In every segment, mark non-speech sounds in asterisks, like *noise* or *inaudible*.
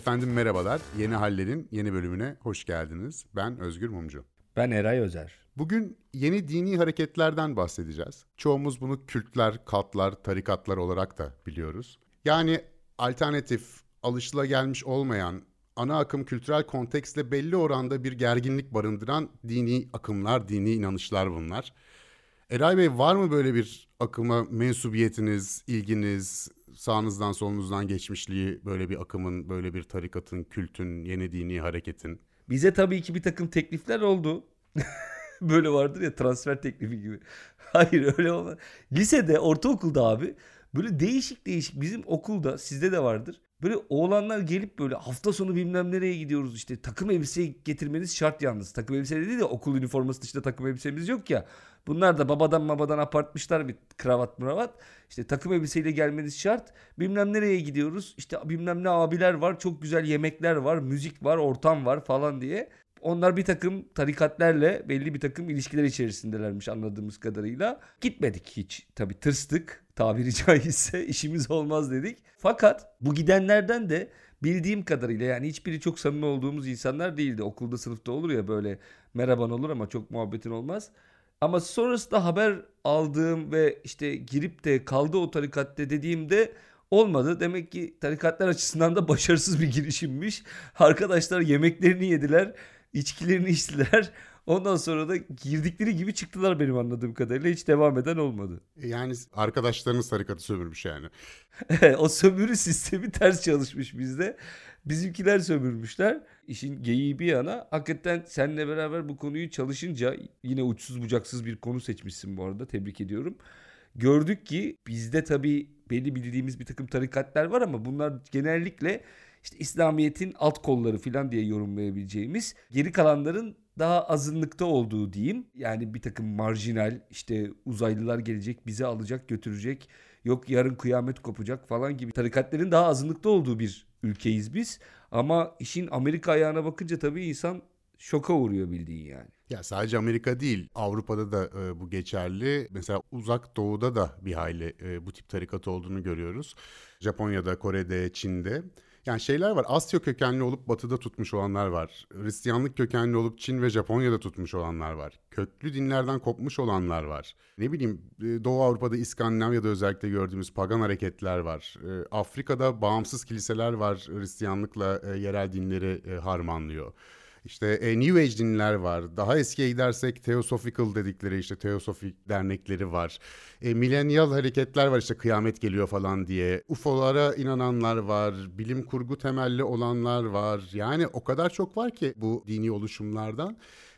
Efendim merhabalar. Yeni Haller'in yeni bölümüne hoş geldiniz. Ben Özgür Mumcu. Ben Eray Özer. Bugün yeni dini hareketlerden bahsedeceğiz. Çoğumuz bunu kültler, katlar, tarikatlar olarak da biliyoruz. Yani alternatif, alışılagelmiş olmayan, ana akım kültürel kontekstle belli oranda bir gerginlik barındıran dini akımlar, dini inanışlar bunlar. Eray Bey var mı böyle bir akıma mensubiyetiniz, ilginiz, sağınızdan solunuzdan geçmişliği böyle bir akımın, böyle bir tarikatın, kültün, yeni dini hareketin? Bize tabii ki bir takım teklifler oldu. *laughs* böyle vardır ya transfer teklifi gibi. *laughs* Hayır öyle olmaz. Lisede, ortaokulda abi böyle değişik değişik bizim okulda sizde de vardır. Böyle oğlanlar gelip böyle hafta sonu bilmem nereye gidiyoruz işte takım elbise getirmeniz şart yalnız. Takım elbise dedi de okul üniforması dışında takım elbisemiz yok ya. Bunlar da babadan babadan apartmışlar bir kravat muravat. İşte takım elbiseyle gelmeniz şart. Bilmem nereye gidiyoruz. İşte bilmem ne abiler var. Çok güzel yemekler var. Müzik var. Ortam var falan diye. Onlar bir takım tarikatlerle belli bir takım ilişkiler içerisindelermiş anladığımız kadarıyla. Gitmedik hiç. Tabii tırstık tabiri *laughs* caizse işimiz olmaz dedik. Fakat bu gidenlerden de bildiğim kadarıyla yani hiçbiri çok samimi olduğumuz insanlar değildi. Okulda sınıfta olur ya böyle merhaban olur ama çok muhabbetin olmaz. Ama sonrasında haber aldığım ve işte girip de kaldı o tarikatte dediğimde olmadı. Demek ki tarikatlar açısından da başarısız bir girişimmiş. Arkadaşlar yemeklerini yediler, içkilerini içtiler. Ondan sonra da girdikleri gibi çıktılar benim anladığım kadarıyla. Hiç devam eden olmadı. Yani arkadaşlarınız tarikatı sömürmüş yani. *laughs* o sömürü sistemi ters çalışmış bizde. Bizimkiler sömürmüşler. İşin geyiği bir yana hakikaten seninle beraber bu konuyu çalışınca yine uçsuz bucaksız bir konu seçmişsin bu arada tebrik ediyorum. Gördük ki bizde tabii belli bildiğimiz bir takım tarikatlar var ama bunlar genellikle işte İslamiyet'in alt kolları falan diye yorumlayabileceğimiz geri kalanların daha azınlıkta olduğu diyeyim. Yani bir takım marjinal işte uzaylılar gelecek bizi alacak götürecek yok yarın kıyamet kopacak falan gibi tarikatların daha azınlıkta olduğu bir ülkeyiz biz. Ama işin Amerika ayağına bakınca tabii insan şoka uğruyor bildiğin yani. Ya sadece Amerika değil, Avrupa'da da e, bu geçerli. Mesela Uzak Doğu'da da bir hayli e, bu tip tarikat olduğunu görüyoruz. Japonya'da, Kore'de, Çin'de. Yani şeyler var. Asya kökenli olup batıda tutmuş olanlar var. Hristiyanlık kökenli olup Çin ve Japonya'da tutmuş olanlar var. Köklü dinlerden kopmuş olanlar var. Ne bileyim e, Doğu Avrupa'da İskandinavya'da özellikle gördüğümüz pagan hareketler var. E, Afrika'da bağımsız kiliseler var. Hristiyanlıkla e, yerel dinleri harmanlıyor. İşte e, New Age dinler var. Daha eskiye gidersek Theosophical dedikleri işte Teosofik dernekleri var. E, millennial hareketler var işte kıyamet geliyor falan diye. UFO'lara inananlar var. Bilim kurgu temelli olanlar var. Yani o kadar çok var ki bu dini oluşumlardan.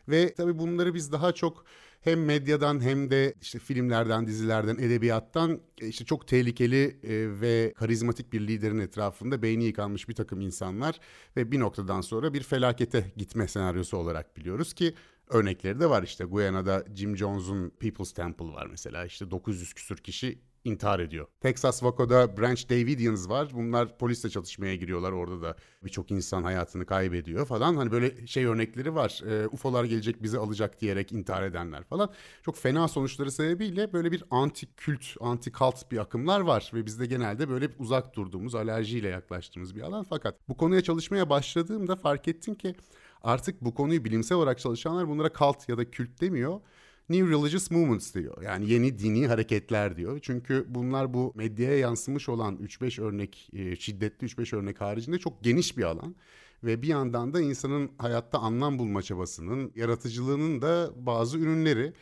Ve tabii bunları biz daha çok hem medyadan hem de işte filmlerden, dizilerden, edebiyattan e, işte çok tehlikeli e, ve karizmatik bir liderin etrafında beyni yıkanmış bir takım insanlar ve bir noktadan sonra bir felakete gitme senaryosu olarak biliyoruz ki örnekleri de var. İşte Guyana'da Jim Jones'un People's Temple var mesela. İşte 900 küsür kişi intihar ediyor. Texas Waco'da Branch Davidians var. Bunlar polisle çatışmaya giriyorlar. Orada da birçok insan hayatını kaybediyor falan. Hani böyle şey örnekleri var. E, UFO'lar gelecek bizi alacak diyerek intihar edenler falan. Çok fena sonuçları sebebiyle böyle bir anti kült, anti kalt bir akımlar var. Ve bizde genelde böyle uzak durduğumuz, alerjiyle yaklaştığımız bir alan. Fakat bu konuya çalışmaya başladığımda fark ettim ki artık bu konuyu bilimsel olarak çalışanlar bunlara kalt ya da kült demiyor New Religious Movements diyor. Yani yeni dini hareketler diyor. Çünkü bunlar bu medyaya yansımış olan 3-5 örnek, e, şiddetli 3-5 örnek haricinde çok geniş bir alan. Ve bir yandan da insanın hayatta anlam bulma çabasının, yaratıcılığının da bazı ürünleri.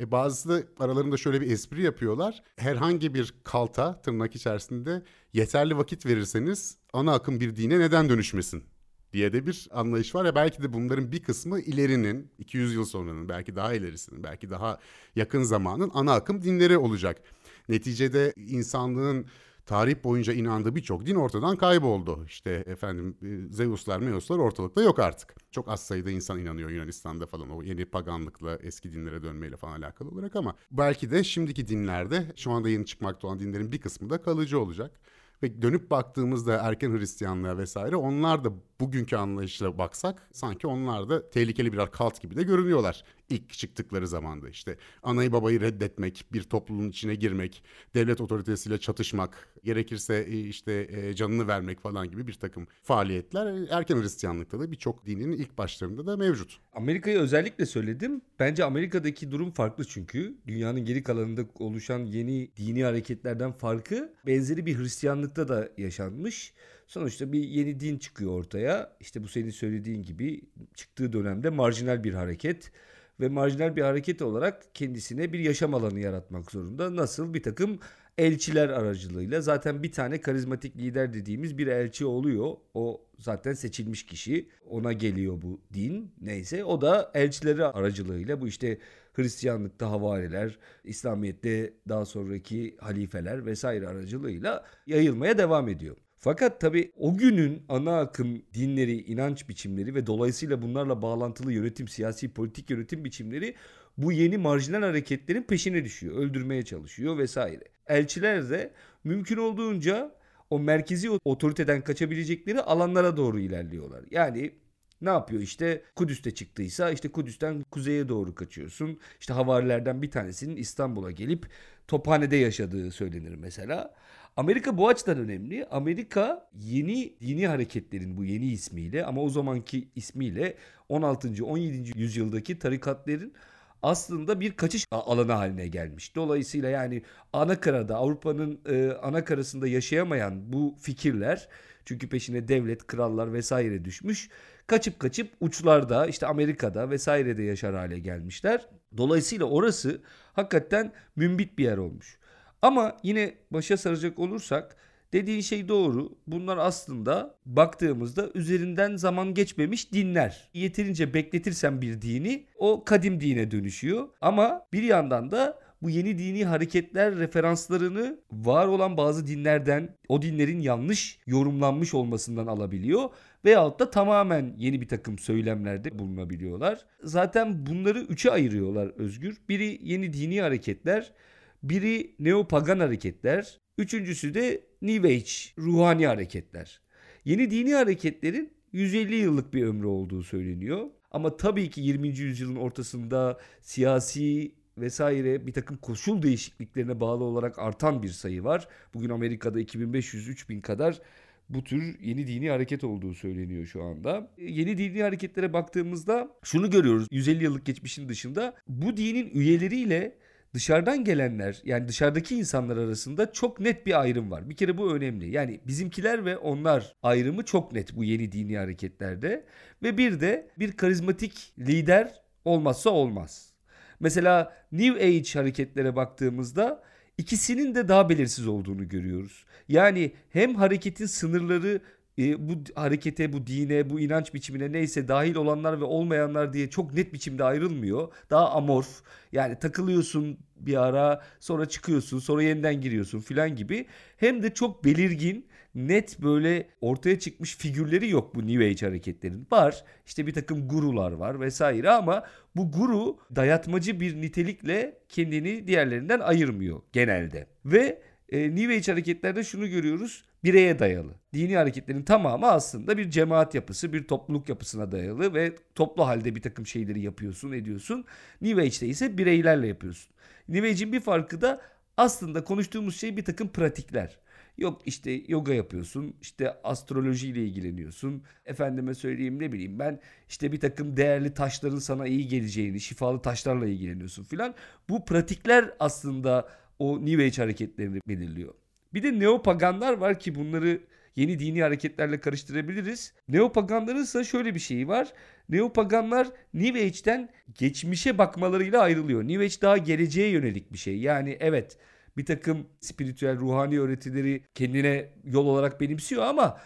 E bazısı da aralarında şöyle bir espri yapıyorlar. Herhangi bir kalta tırnak içerisinde yeterli vakit verirseniz ana akım bir dine neden dönüşmesin diye de bir anlayış var ya belki de bunların bir kısmı ilerinin 200 yıl sonranın belki daha ilerisinin belki daha yakın zamanın ana akım dinleri olacak. Neticede insanlığın tarih boyunca inandığı birçok din ortadan kayboldu. İşte efendim e, Zeus'lar, Meus'lar ortalıkta yok artık. Çok az sayıda insan inanıyor Yunanistan'da falan o yeni paganlıkla eski dinlere dönmeyle falan alakalı olarak ama belki de şimdiki dinlerde şu anda yeni çıkmakta olan dinlerin bir kısmı da kalıcı olacak. Ve dönüp baktığımızda erken Hristiyanlığa vesaire onlar da bugünkü anlayışla baksak sanki onlar da tehlikeli birer kalt gibi de görünüyorlar. İlk çıktıkları zamanda işte anayı babayı reddetmek, bir topluluğun içine girmek, devlet otoritesiyle çatışmak, gerekirse e, işte e, canını vermek falan gibi bir takım faaliyetler erken Hristiyanlıkta da birçok dinin ilk başlarında da mevcut. Amerika'yı özellikle söyledim. Bence Amerika'daki durum farklı çünkü. Dünyanın geri kalanında oluşan yeni dini hareketlerden farkı benzeri bir Hristiyanlıkta da yaşanmış. Sonuçta bir yeni din çıkıyor ortaya. İşte bu senin söylediğin gibi çıktığı dönemde marjinal bir hareket ve marjinal bir hareket olarak kendisine bir yaşam alanı yaratmak zorunda. Nasıl bir takım elçiler aracılığıyla zaten bir tane karizmatik lider dediğimiz bir elçi oluyor. O zaten seçilmiş kişi. Ona geliyor bu din neyse. O da elçileri aracılığıyla bu işte Hristiyanlıkta havariler, İslamiyet'te daha sonraki halifeler vesaire aracılığıyla yayılmaya devam ediyor. Fakat tabi o günün ana akım dinleri, inanç biçimleri ve dolayısıyla bunlarla bağlantılı yönetim, siyasi, politik yönetim biçimleri bu yeni marjinal hareketlerin peşine düşüyor. Öldürmeye çalışıyor vesaire. Elçiler de mümkün olduğunca o merkezi otoriteden kaçabilecekleri alanlara doğru ilerliyorlar. Yani ne yapıyor işte Kudüs'te çıktıysa işte Kudüs'ten kuzeye doğru kaçıyorsun. İşte havarilerden bir tanesinin İstanbul'a gelip Tophane'de yaşadığı söylenir mesela. Amerika bu açıdan önemli. Amerika yeni dini hareketlerin bu yeni ismiyle ama o zamanki ismiyle 16. 17. yüzyıldaki tarikatların aslında bir kaçış alanı haline gelmiş. Dolayısıyla yani ana karada Avrupa'nın e, ana karasında yaşayamayan bu fikirler çünkü peşine devlet, krallar vesaire düşmüş. Kaçıp kaçıp uçlarda işte Amerika'da vesairede yaşar hale gelmişler. Dolayısıyla orası hakikaten mümbit bir yer olmuş. Ama yine başa saracak olursak dediğin şey doğru. Bunlar aslında baktığımızda üzerinden zaman geçmemiş dinler. Yeterince bekletirsen bir dini o kadim dine dönüşüyor. Ama bir yandan da bu yeni dini hareketler referanslarını var olan bazı dinlerden o dinlerin yanlış yorumlanmış olmasından alabiliyor veyahut da tamamen yeni bir takım söylemlerde bulunabiliyorlar. Zaten bunları üçe ayırıyorlar Özgür. Biri yeni dini hareketler, biri neopagan hareketler, üçüncüsü de New Age ruhani hareketler. Yeni dini hareketlerin 150 yıllık bir ömrü olduğu söyleniyor. Ama tabii ki 20. yüzyılın ortasında siyasi vesaire bir takım koşul değişikliklerine bağlı olarak artan bir sayı var. Bugün Amerika'da 2500-3000 kadar bu tür yeni dini hareket olduğu söyleniyor şu anda. Yeni dini hareketlere baktığımızda şunu görüyoruz 150 yıllık geçmişin dışında bu dinin üyeleriyle dışarıdan gelenler yani dışarıdaki insanlar arasında çok net bir ayrım var. Bir kere bu önemli. Yani bizimkiler ve onlar ayrımı çok net bu yeni dini hareketlerde ve bir de bir karizmatik lider olmazsa olmaz. Mesela New Age hareketlere baktığımızda ikisinin de daha belirsiz olduğunu görüyoruz. Yani hem hareketin sınırları e, bu harekete, bu dine, bu inanç biçimine neyse dahil olanlar ve olmayanlar diye çok net biçimde ayrılmıyor. Daha amorf. Yani takılıyorsun bir ara, sonra çıkıyorsun, sonra yeniden giriyorsun filan gibi. Hem de çok belirgin, net böyle ortaya çıkmış figürleri yok bu New Age hareketlerin. Var işte bir takım gurular var vesaire ama bu guru dayatmacı bir nitelikle kendini diğerlerinden ayırmıyor genelde. Ve e, New Age hareketlerde şunu görüyoruz bireye dayalı. Dini hareketlerin tamamı aslında bir cemaat yapısı, bir topluluk yapısına dayalı ve toplu halde bir takım şeyleri yapıyorsun, ediyorsun. New Age'de ise bireylerle yapıyorsun. New Age'in bir farkı da aslında konuştuğumuz şey bir takım pratikler. Yok işte yoga yapıyorsun, işte astrolojiyle ilgileniyorsun. Efendime söyleyeyim ne bileyim ben işte bir takım değerli taşların sana iyi geleceğini, şifalı taşlarla ilgileniyorsun filan. Bu pratikler aslında o New Age hareketlerini belirliyor. Bir de neopaganlar var ki bunları yeni dini hareketlerle karıştırabiliriz. Neopaganların ise şöyle bir şeyi var. Neopaganlar New Age'den geçmişe bakmalarıyla ayrılıyor. New Age daha geleceğe yönelik bir şey. Yani evet bir takım spiritüel ruhani öğretileri kendine yol olarak benimsiyor ama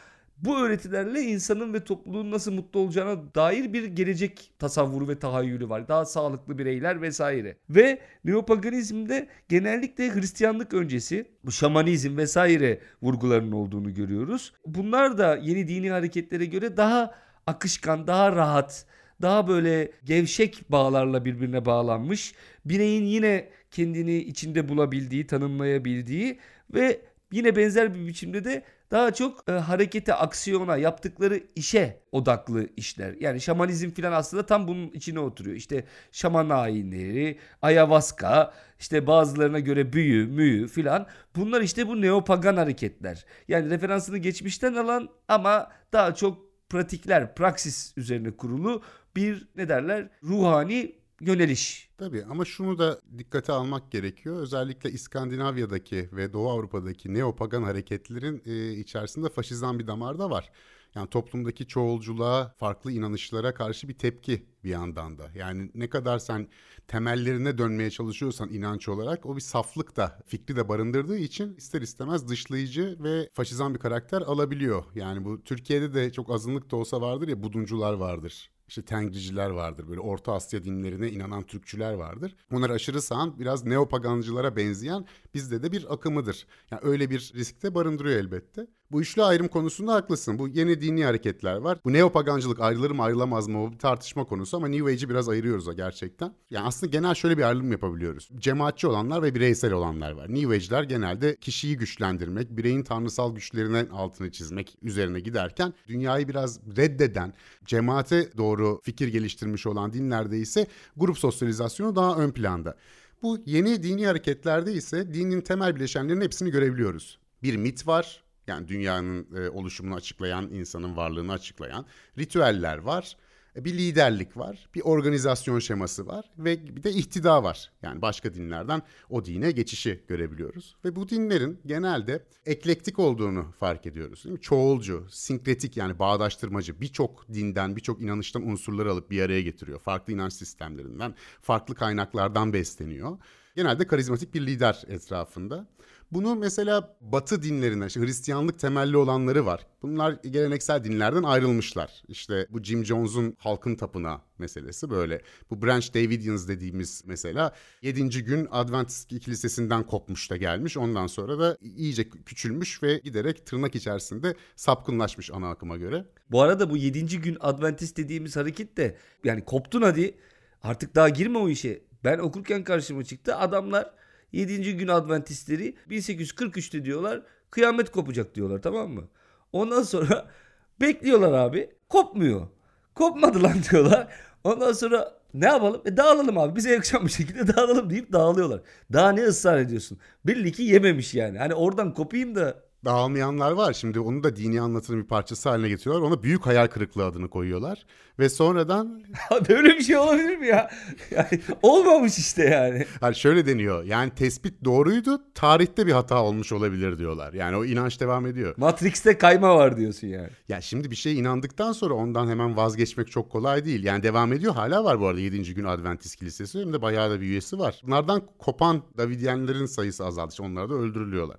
bu öğretilerle insanın ve topluluğun nasıl mutlu olacağına dair bir gelecek tasavvuru ve tahayyülü var. Daha sağlıklı bireyler vesaire. Ve neopaganizmde genellikle Hristiyanlık öncesi bu şamanizm vesaire vurgularının olduğunu görüyoruz. Bunlar da yeni dini hareketlere göre daha akışkan, daha rahat, daha böyle gevşek bağlarla birbirine bağlanmış. Bireyin yine kendini içinde bulabildiği, tanımlayabildiği ve Yine benzer bir biçimde de daha çok e, harekete, aksiyona, yaptıkları işe odaklı işler. Yani şamanizm falan aslında tam bunun içine oturuyor. İşte şaman ayinleri, ayahuasca, işte bazılarına göre büyü, müyü filan. Bunlar işte bu neopagan hareketler. Yani referansını geçmişten alan ama daha çok pratikler, praksis üzerine kurulu bir ne derler ruhani yöneliş. Tabii ama şunu da dikkate almak gerekiyor. Özellikle İskandinavya'daki ve Doğu Avrupa'daki neopagan hareketlerin e, içerisinde faşizan bir damar da var. Yani toplumdaki çoğulculuğa, farklı inanışlara karşı bir tepki bir yandan da. Yani ne kadar sen temellerine dönmeye çalışıyorsan inanç olarak o bir saflık da fikri de barındırdığı için ister istemez dışlayıcı ve faşizan bir karakter alabiliyor. Yani bu Türkiye'de de çok azınlık da olsa vardır ya buduncular vardır işte tengriciler vardır. Böyle Orta Asya dinlerine inanan Türkçüler vardır. Bunlar aşırı sağın biraz neopagancılara benzeyen bizde de bir akımıdır. Yani öyle bir riskte barındırıyor elbette. Bu üçlü ayrım konusunda haklısın. Bu yeni dini hareketler var. Bu neopagancılık ayrılır mı ayrılamaz mı o bir tartışma konusu ama New Age'i biraz ayırıyoruz o gerçekten. Yani aslında genel şöyle bir ayrım yapabiliyoruz. Cemaatçi olanlar ve bireysel olanlar var. New Age'ler genelde kişiyi güçlendirmek, bireyin tanrısal güçlerine altını çizmek üzerine giderken dünyayı biraz reddeden, cemaate doğru fikir geliştirmiş olan dinlerde ise grup sosyalizasyonu daha ön planda. Bu yeni dini hareketlerde ise dinin temel bileşenlerinin hepsini görebiliyoruz. Bir mit var, yani dünyanın e, oluşumunu açıklayan, insanın varlığını açıklayan ritüeller var. E, bir liderlik var, bir organizasyon şeması var ve bir de ihtida var. Yani başka dinlerden o dine geçişi görebiliyoruz. Ve bu dinlerin genelde eklektik olduğunu fark ediyoruz. Değil mi? Çoğulcu, sinkretik yani bağdaştırmacı birçok dinden, birçok inanıştan unsurları alıp bir araya getiriyor. Farklı inanç sistemlerinden, farklı kaynaklardan besleniyor. Genelde karizmatik bir lider etrafında. Bunu mesela Batı dinlerine, işte Hristiyanlık temelli olanları var. Bunlar geleneksel dinlerden ayrılmışlar. İşte bu Jim Jones'un halkın tapınağı meselesi böyle. Bu Branch Davidians dediğimiz mesela 7. gün Adventist kilisesinden kopmuş da gelmiş. Ondan sonra da iyice küçülmüş ve giderek tırnak içerisinde sapkınlaşmış ana akıma göre. Bu arada bu 7. gün Adventist dediğimiz hareket de yani koptun hadi artık daha girme o işe. Ben okurken karşıma çıktı adamlar 7. gün Adventistleri 1843'te diyorlar kıyamet kopacak diyorlar tamam mı? Ondan sonra *laughs* bekliyorlar abi kopmuyor. Kopmadı lan *laughs* diyorlar. Ondan sonra ne yapalım? E dağılalım abi. Bize yakışan bir şekilde *laughs* dağılalım deyip dağılıyorlar. Daha ne ısrar ediyorsun? Belli ki yememiş yani. Hani oradan kopayım da dağılmayanlar var. Şimdi onu da dini anlatının bir parçası haline getiriyorlar. Ona büyük hayal kırıklığı adını koyuyorlar. Ve sonradan... *laughs* Böyle bir şey olabilir mi ya? Yani olmamış işte yani. Yani şöyle deniyor. Yani tespit doğruydu. Tarihte bir hata olmuş olabilir diyorlar. Yani o inanç devam ediyor. Matrix'te kayma var diyorsun yani. Ya şimdi bir şeye inandıktan sonra ondan hemen vazgeçmek çok kolay değil. Yani devam ediyor. Hala var bu arada 7. gün Adventist Kilisesi. Hem de bayağı da bir üyesi var. Bunlardan kopan Davidyenlerin sayısı azaldı. İşte onlar da öldürülüyorlar.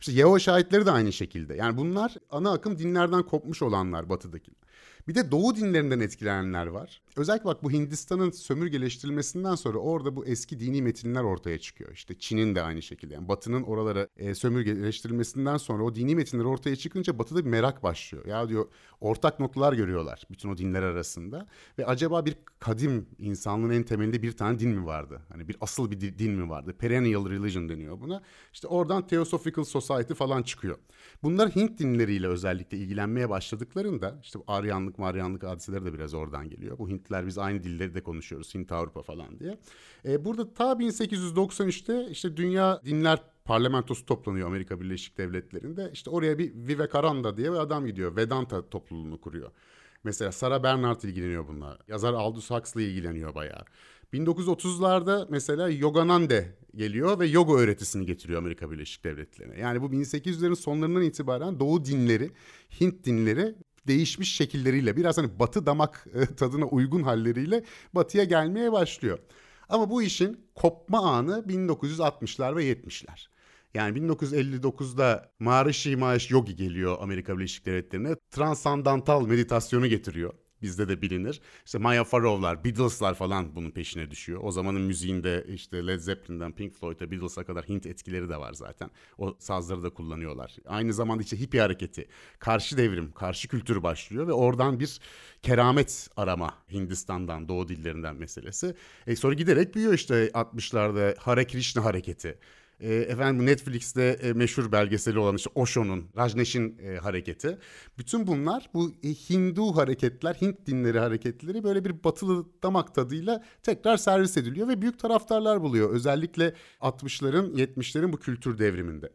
İşte Yehova şahitleri de aynı şekilde. Yani bunlar ana akım dinlerden kopmuş olanlar batıdaki. Bir de doğu dinlerinden etkilenenler var. Özellikle bak bu Hindistan'ın sömürgeleştirilmesinden sonra orada bu eski dini metinler ortaya çıkıyor. İşte Çin'in de aynı şekilde. Yani Batı'nın oralara e, sömürgeleştirilmesinden sonra o dini metinler ortaya çıkınca Batı'da bir merak başlıyor. Ya diyor ortak noktalar görüyorlar bütün o dinler arasında. Ve acaba bir kadim insanlığın en temelinde bir tane din mi vardı? Hani bir asıl bir din mi vardı? Perennial religion deniyor buna. İşte oradan Theosophical Society falan çıkıyor. Bunlar Hint dinleriyle özellikle ilgilenmeye başladıklarında işte Aryanlık, Maryanlık hadiseleri de biraz oradan geliyor. Bu Hintliler biz aynı dilleri de konuşuyoruz. Hint Avrupa falan diye. E, burada ta 1893'te işte Dünya Dinler parlamentosu toplanıyor Amerika Birleşik Devletleri'nde. İşte oraya bir Vivekananda diye bir adam gidiyor. Vedanta topluluğunu kuruyor. Mesela Sarah Bernhardt ilgileniyor bunlar. Yazar Aldous Huxley ilgileniyor bayağı. 1930'larda mesela Yoganande geliyor ve yoga öğretisini getiriyor Amerika Birleşik Devletleri'ne. Yani bu 1800'lerin sonlarından itibaren Doğu dinleri, Hint dinleri değişmiş şekilleriyle biraz hani batı damak e, tadına uygun halleriyle batıya gelmeye başlıyor. Ama bu işin kopma anı 1960'lar ve 70'ler. Yani 1959'da Maharishi Mahesh Yogi geliyor Amerika Birleşik Devletleri'ne. Transandantal meditasyonu getiriyor. Bizde de bilinir. İşte Maya Farrow'lar, Beatles'lar falan bunun peşine düşüyor. O zamanın müziğinde işte Led Zeppelin'den Pink Floyd'a, Beatles'a kadar Hint etkileri de var zaten. O sazları da kullanıyorlar. Aynı zamanda işte hippie hareketi, karşı devrim, karşı kültür başlıyor ve oradan bir keramet arama Hindistan'dan, Doğu dillerinden meselesi. E sonra giderek büyüyor işte 60'larda Hare Krishna hareketi. E, efendim Netflix'te e, meşhur belgeseli olan işte Osho'nun, Rajneesh'in e, hareketi. Bütün bunlar bu e, Hindu hareketler, Hint dinleri hareketleri böyle bir batılı damak tadıyla tekrar servis ediliyor ve büyük taraftarlar buluyor. Özellikle 60'ların, 70'lerin bu kültür devriminde.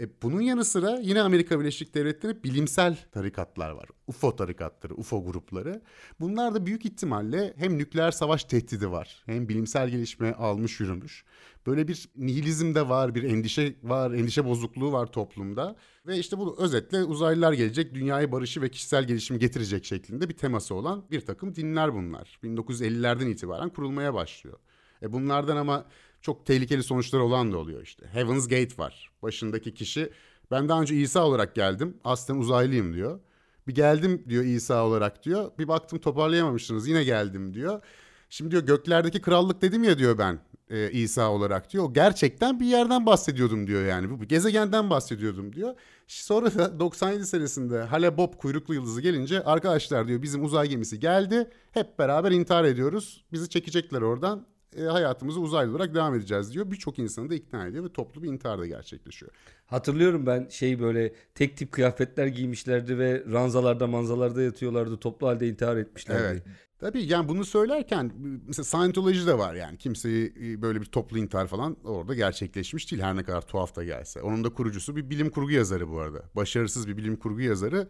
E, bunun yanı sıra yine Amerika Birleşik Devletleri bilimsel tarikatlar var. UFO tarikatları, UFO grupları. Bunlar da büyük ihtimalle hem nükleer savaş tehdidi var, hem bilimsel gelişme almış yürümüş. Böyle bir nihilizm de var, bir endişe var, endişe bozukluğu var toplumda. Ve işte bu özetle uzaylılar gelecek, dünyaya barışı ve kişisel gelişimi getirecek şeklinde bir teması olan bir takım dinler bunlar. 1950'lerden itibaren kurulmaya başlıyor. E bunlardan ama çok tehlikeli sonuçları olan da oluyor işte. Heaven's Gate var. Başındaki kişi ben daha önce İsa olarak geldim. Aslen uzaylıyım diyor. Bir geldim diyor İsa olarak diyor. Bir baktım toparlayamamışsınız yine geldim diyor. Şimdi diyor göklerdeki krallık dedim ya diyor ben e, İsa olarak diyor. Gerçekten bir yerden bahsediyordum diyor yani. Bu gezegenden bahsediyordum diyor. Sonra da 97 senesinde Hale Bob kuyruklu yıldızı gelince arkadaşlar diyor bizim uzay gemisi geldi. Hep beraber intihar ediyoruz. Bizi çekecekler oradan e, hayatımızı uzaylı olarak devam edeceğiz diyor. Birçok insanı da ikna ediyor ve toplu bir intihar da gerçekleşiyor. Hatırlıyorum ben şey böyle tek tip kıyafetler giymişlerdi ve ranzalarda manzalarda yatıyorlardı. Toplu halde intihar etmişlerdi. Evet. Tabii yani bunu söylerken mesela Scientology de var yani kimseyi e, böyle bir toplu intihar falan orada gerçekleşmiş değil her ne kadar tuhaf da gelse. Onun da kurucusu bir bilim kurgu yazarı bu arada. Başarısız bir bilim kurgu yazarı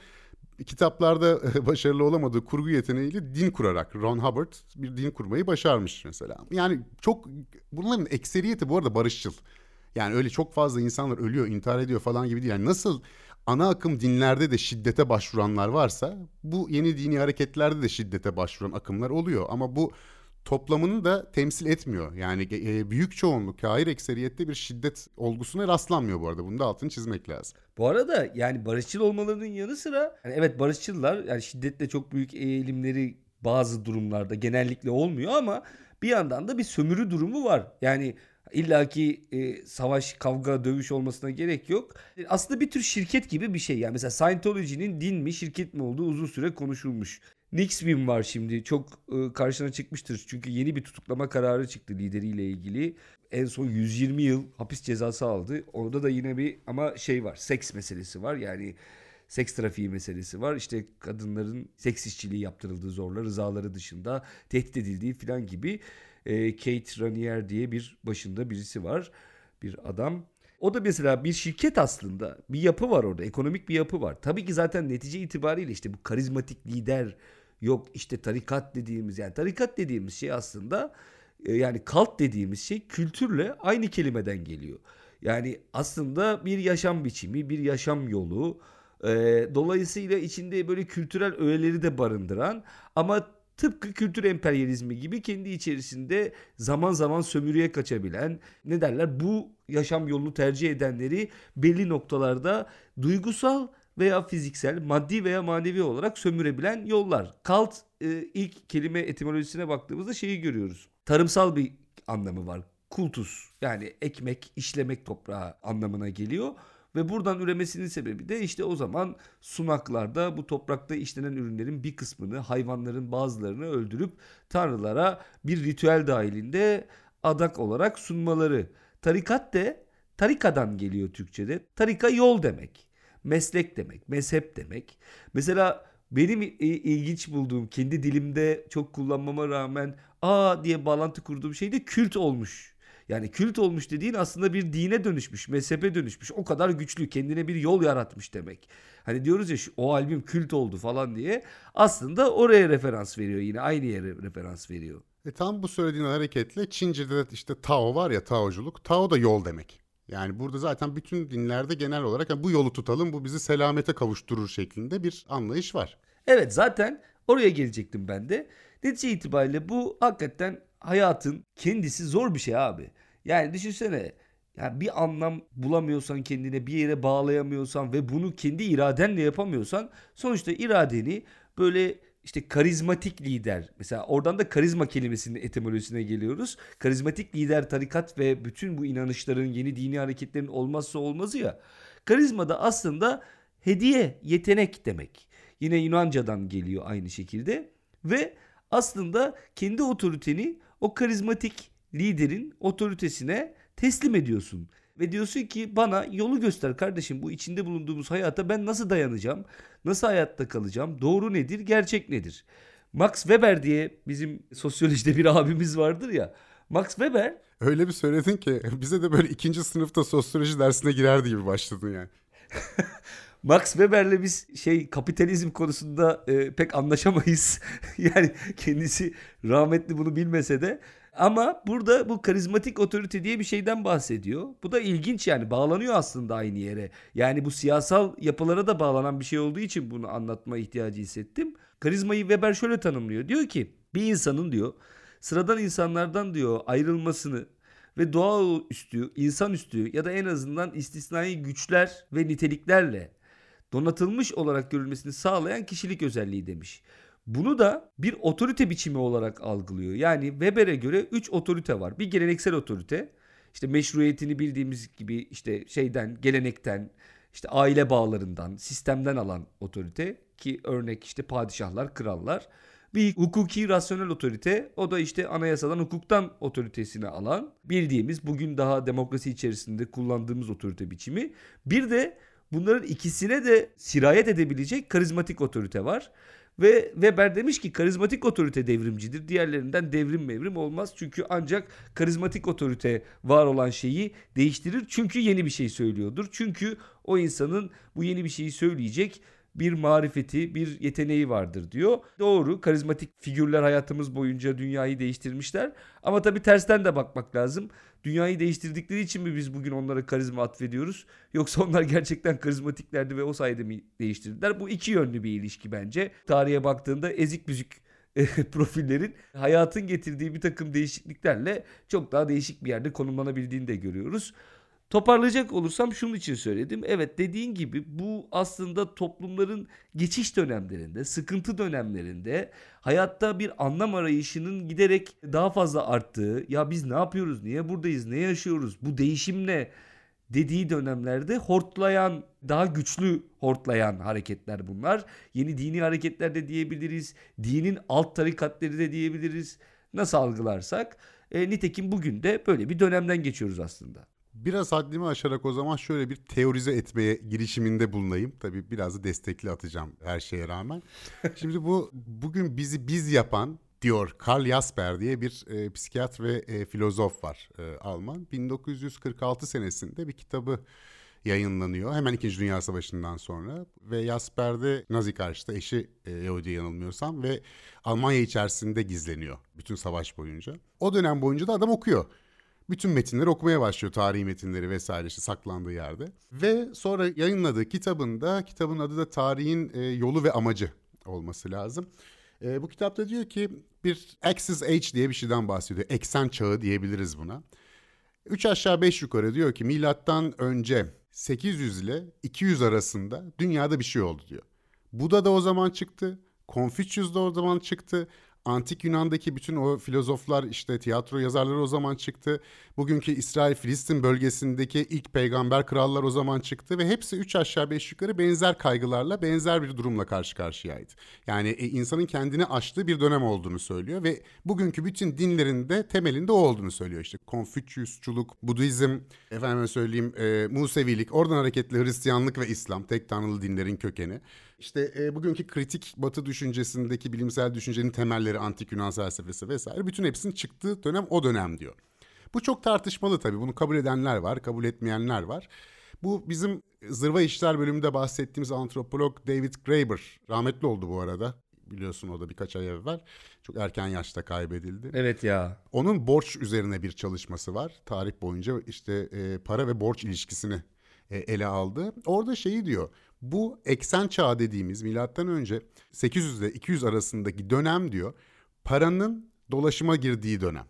kitaplarda *laughs* başarılı olamadığı kurgu yeteneğiyle din kurarak Ron Hubbard bir din kurmayı başarmış mesela. Yani çok bunların ekseriyeti bu arada barışçıl. Yani öyle çok fazla insanlar ölüyor, intihar ediyor falan gibi değil. Yani nasıl ana akım dinlerde de şiddete başvuranlar varsa bu yeni dini hareketlerde de şiddete başvuran akımlar oluyor. Ama bu toplamını da temsil etmiyor. Yani e, büyük çoğunluk, hayır ekseriyette bir şiddet olgusuna rastlanmıyor bu arada. Bunu da altını çizmek lazım. Bu arada yani barışçıl olmalarının yanı sıra yani evet barışçılar yani şiddetle çok büyük eğilimleri bazı durumlarda genellikle olmuyor ama bir yandan da bir sömürü durumu var. Yani İlla ki e, savaş, kavga, dövüş olmasına gerek yok. Aslında bir tür şirket gibi bir şey. Yani mesela Scientology'nin din mi, şirket mi olduğu uzun süre konuşulmuş. Nixwim var şimdi. Çok e, karşına çıkmıştır. Çünkü yeni bir tutuklama kararı çıktı lideriyle ilgili. En son 120 yıl hapis cezası aldı. Orada da yine bir ama şey var. Seks meselesi var. Yani seks trafiği meselesi var. İşte kadınların seks işçiliği yaptırıldığı zorla rızaları dışında tehdit edildiği falan gibi. E, Kate Ranier diye bir başında birisi var. Bir adam. O da mesela bir şirket aslında. Bir yapı var orada. Ekonomik bir yapı var. Tabii ki zaten netice itibariyle işte bu karizmatik lider yok işte tarikat dediğimiz yani tarikat dediğimiz şey aslında e, yani kalt dediğimiz şey kültürle aynı kelimeden geliyor. Yani aslında bir yaşam biçimi, bir yaşam yolu. E, dolayısıyla içinde böyle kültürel öğeleri de barındıran ama tıpkı kültür emperyalizmi gibi kendi içerisinde zaman zaman sömürüye kaçabilen ne derler bu yaşam yolunu tercih edenleri belli noktalarda duygusal veya fiziksel, maddi veya manevi olarak sömürebilen yollar. Kalt e, ilk kelime etimolojisine baktığımızda şeyi görüyoruz. Tarımsal bir anlamı var. Kultus yani ekmek, işlemek toprağı anlamına geliyor. Ve buradan üremesinin sebebi de işte o zaman sunaklarda bu toprakta işlenen ürünlerin bir kısmını hayvanların bazılarını öldürüp tanrılara bir ritüel dahilinde adak olarak sunmaları. Tarikat de tarikadan geliyor Türkçe'de. Tarika yol demek. Meslek demek, mezhep demek. Mesela benim ilginç bulduğum kendi dilimde çok kullanmama rağmen aa diye bağlantı kurduğum şey de kült olmuş. Yani kült olmuş dediğin aslında bir dine dönüşmüş, mezhebe dönüşmüş. O kadar güçlü, kendine bir yol yaratmış demek. Hani diyoruz ya o albüm kült oldu falan diye. Aslında oraya referans veriyor yine aynı yere referans veriyor. E tam bu söylediğin hareketle Çince'de de işte Tao var ya Taoculuk. Tao da yol demek. Yani burada zaten bütün dinlerde genel olarak yani bu yolu tutalım bu bizi selamete kavuşturur şeklinde bir anlayış var. Evet zaten oraya gelecektim ben de. Netice itibariyle bu hakikaten hayatın kendisi zor bir şey abi. Yani düşünsene yani bir anlam bulamıyorsan kendine bir yere bağlayamıyorsan ve bunu kendi iradenle yapamıyorsan sonuçta iradeni böyle işte karizmatik lider mesela oradan da karizma kelimesinin etimolojisine geliyoruz. Karizmatik lider tarikat ve bütün bu inanışların yeni dini hareketlerin olmazsa olmazı ya. Karizma da aslında hediye, yetenek demek. Yine Yunanca'dan geliyor aynı şekilde ve aslında kendi otoriteni o karizmatik liderin otoritesine teslim ediyorsun. Ve diyorsun ki bana yolu göster kardeşim bu içinde bulunduğumuz hayata ben nasıl dayanacağım? Nasıl hayatta kalacağım? Doğru nedir? Gerçek nedir? Max Weber diye bizim sosyolojide bir abimiz vardır ya. Max Weber Öyle bir söyledin ki bize de böyle ikinci sınıfta sosyoloji dersine girerdi gibi başladın yani. *laughs* Max Weber'le biz şey kapitalizm konusunda e, pek anlaşamayız. *laughs* yani kendisi rahmetli bunu bilmese de ama burada bu karizmatik otorite diye bir şeyden bahsediyor. Bu da ilginç yani bağlanıyor aslında aynı yere. Yani bu siyasal yapılara da bağlanan bir şey olduğu için bunu anlatma ihtiyacı hissettim. Karizmayı Weber şöyle tanımlıyor. Diyor ki bir insanın diyor sıradan insanlardan diyor ayrılmasını ve doğaüstü, insanüstü ya da en azından istisnai güçler ve niteliklerle donatılmış olarak görülmesini sağlayan kişilik özelliği demiş. Bunu da bir otorite biçimi olarak algılıyor. Yani Weber'e göre 3 otorite var. Bir geleneksel otorite. İşte meşruiyetini bildiğimiz gibi işte şeyden, gelenekten, işte aile bağlarından, sistemden alan otorite ki örnek işte padişahlar, krallar. Bir hukuki rasyonel otorite o da işte anayasadan hukuktan otoritesini alan bildiğimiz bugün daha demokrasi içerisinde kullandığımız otorite biçimi. Bir de bunların ikisine de sirayet edebilecek karizmatik otorite var. Ve Weber demiş ki karizmatik otorite devrimcidir. Diğerlerinden devrim mevrim olmaz. Çünkü ancak karizmatik otorite var olan şeyi değiştirir. Çünkü yeni bir şey söylüyordur. Çünkü o insanın bu yeni bir şeyi söyleyecek bir marifeti, bir yeteneği vardır diyor. Doğru, karizmatik figürler hayatımız boyunca dünyayı değiştirmişler. Ama tabii tersten de bakmak lazım. Dünyayı değiştirdikleri için mi biz bugün onlara karizma atfediyoruz? Yoksa onlar gerçekten karizmatiklerdi ve o sayede mi değiştirdiler? Bu iki yönlü bir ilişki bence. Tarihe baktığında ezik büzük *laughs* profillerin hayatın getirdiği bir takım değişikliklerle çok daha değişik bir yerde konumlanabildiğini de görüyoruz. Toparlayacak olursam şunun için söyledim. Evet dediğin gibi bu aslında toplumların geçiş dönemlerinde, sıkıntı dönemlerinde hayatta bir anlam arayışının giderek daha fazla arttığı, ya biz ne yapıyoruz, niye buradayız, ne yaşıyoruz, bu değişim ne dediği dönemlerde hortlayan, daha güçlü hortlayan hareketler bunlar. Yeni dini hareketler de diyebiliriz, dinin alt tarikatları da diyebiliriz. Nasıl algılarsak. E, nitekim bugün de böyle bir dönemden geçiyoruz aslında. Biraz haddimi aşarak o zaman şöyle bir teorize etmeye girişiminde bulunayım. Tabii biraz da destekli atacağım her şeye rağmen. Şimdi bu bugün bizi biz yapan diyor Karl Jasper diye bir e, psikiyatr ve e, filozof var e, Alman. 1946 senesinde bir kitabı yayınlanıyor. Hemen İkinci Dünya Savaşı'ndan sonra ve Jasper'de Nazi karşıtı eşi e, Yahudi yanılmıyorsam ve Almanya içerisinde gizleniyor bütün savaş boyunca. O dönem boyunca da adam okuyor bütün metinleri okumaya başlıyor. Tarihi metinleri vesaire işte saklandığı yerde. Ve sonra yayınladığı kitabında, kitabın adı da Tarihin e, Yolu ve Amacı olması lazım. E, bu kitapta diyor ki bir Axis Age diye bir şeyden bahsediyor. Eksen çağı diyebiliriz buna. Üç aşağı beş yukarı diyor ki milattan önce 800 ile 200 arasında dünyada bir şey oldu diyor. Buda da o zaman çıktı. Confucius da o zaman çıktı. Antik Yunan'daki bütün o filozoflar işte tiyatro yazarları o zaman çıktı. Bugünkü İsrail-Filistin bölgesindeki ilk peygamber krallar o zaman çıktı ve hepsi üç aşağı beş yukarı benzer kaygılarla benzer bir durumla karşı karşıyaydı. Yani e, insanın kendini aştığı bir dönem olduğunu söylüyor ve bugünkü bütün dinlerin de temelinde o olduğunu söylüyor. İşte Konfüçyüsçuluk, Budizm, efendime söyleyeyim e, Musevilik, oradan hareketli Hristiyanlık ve İslam, tek tanrılı dinlerin kökeni. İşte e, bugünkü kritik batı düşüncesindeki bilimsel düşüncenin temelleri antik Yunan felsefesi vesaire bütün hepsinin çıktığı dönem o dönem diyor. Bu çok tartışmalı tabii. Bunu kabul edenler var, kabul etmeyenler var. Bu bizim Zırva İşler bölümünde bahsettiğimiz antropolog David Graeber rahmetli oldu bu arada. Biliyorsun o da birkaç ay evvel. Çok erken yaşta kaybedildi. Evet ya. Onun borç üzerine bir çalışması var. Tarih boyunca işte e, para ve borç ilişkisini e, ele aldı. Orada şeyi diyor. Bu eksen çağı dediğimiz milattan önce 800 ile 200 arasındaki dönem diyor. Paranın dolaşıma girdiği dönem.